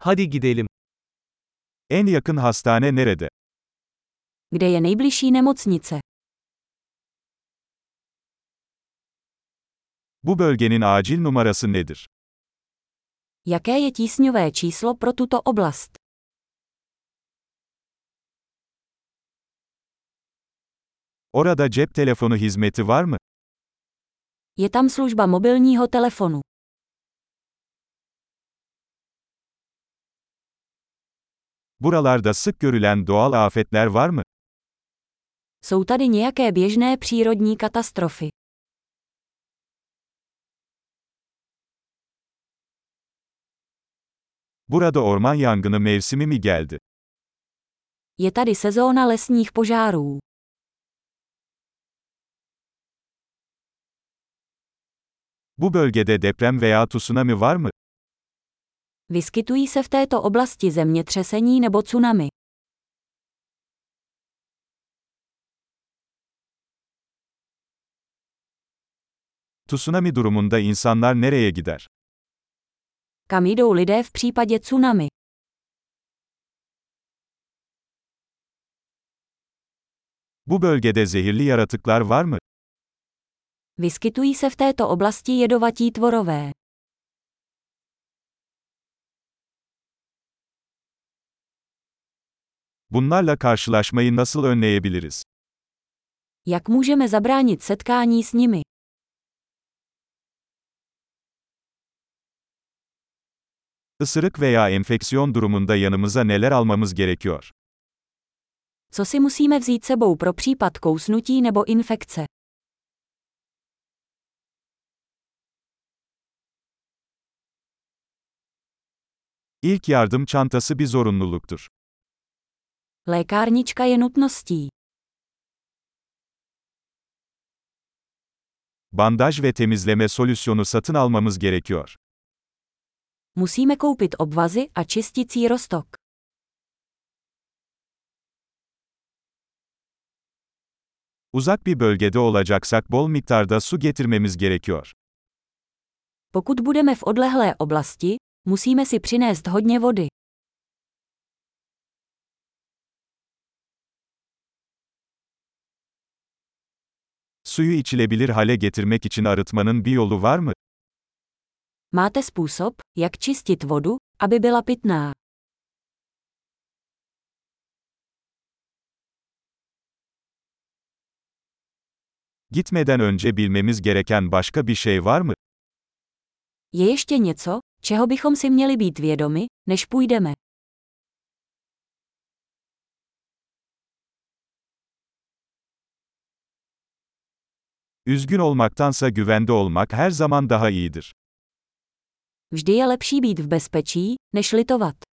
Hadi gidelim. En yakın hastane nerede? Kde je nejbližší nemocnice? Bu bölgenin acil numarası nedir? Jaké je tísňové číslo pro tuto oblast? Orada cep telefonu hizmeti var mı? Je tam služba mobilního telefonu. Buralarda sık görülen doğal afetler var mı? Jsou tady nějaké běžné přírodní katastrofy? Burada orman yangını mevsimi mi geldi? Je tady sezóna lesních požárů. Bu bölgede deprem veya tsunami var mı? Vyskytují se v této oblasti zemětřesení nebo tsunami. Tsunami durumunda insanlar nereye gider? Kam jdou lidé v případě tsunami? Bu bölgede zehirli yaratıklar var mı? Vyskytují se v této oblasti jedovatí tvorové. Bunlarla karşılaşmayı nasıl önleyebiliriz? Jak můžeme zabránit setkání s nimi? Isırık veya enfeksiyon durumunda yanımıza neler almamız gerekiyor? Co si musíme vzít sebou pro případ kousnutí nebo infekce? İlk yardım çantası bir zorunluluktur. Lékárnička je nutností. Bandaj ve temizleme solüsyonu satın almamız gerekiyor. Musíme koupit obvazy a čistící roztok. Uzak bir bölgede olacaksak bol miktarda su getirmemiz gerekiyor. Pokud budeme v odlehlé oblasti, musíme si přinést hodně vody. Suyu içilebilir hale getirmek için arıtmanın bir yolu var mı? Máte způsob, jak čistit vodu, aby byla pitná. Gitmeden önce bilmemiz gereken başka bir şey var mı? Je ještě něco, čeho bychom si měli být vědomi, než půjdeme? Üzgün olmaktansa güvende olmak her zaman daha iyidir. Vždy je lepší být v bezpečí, než litovat.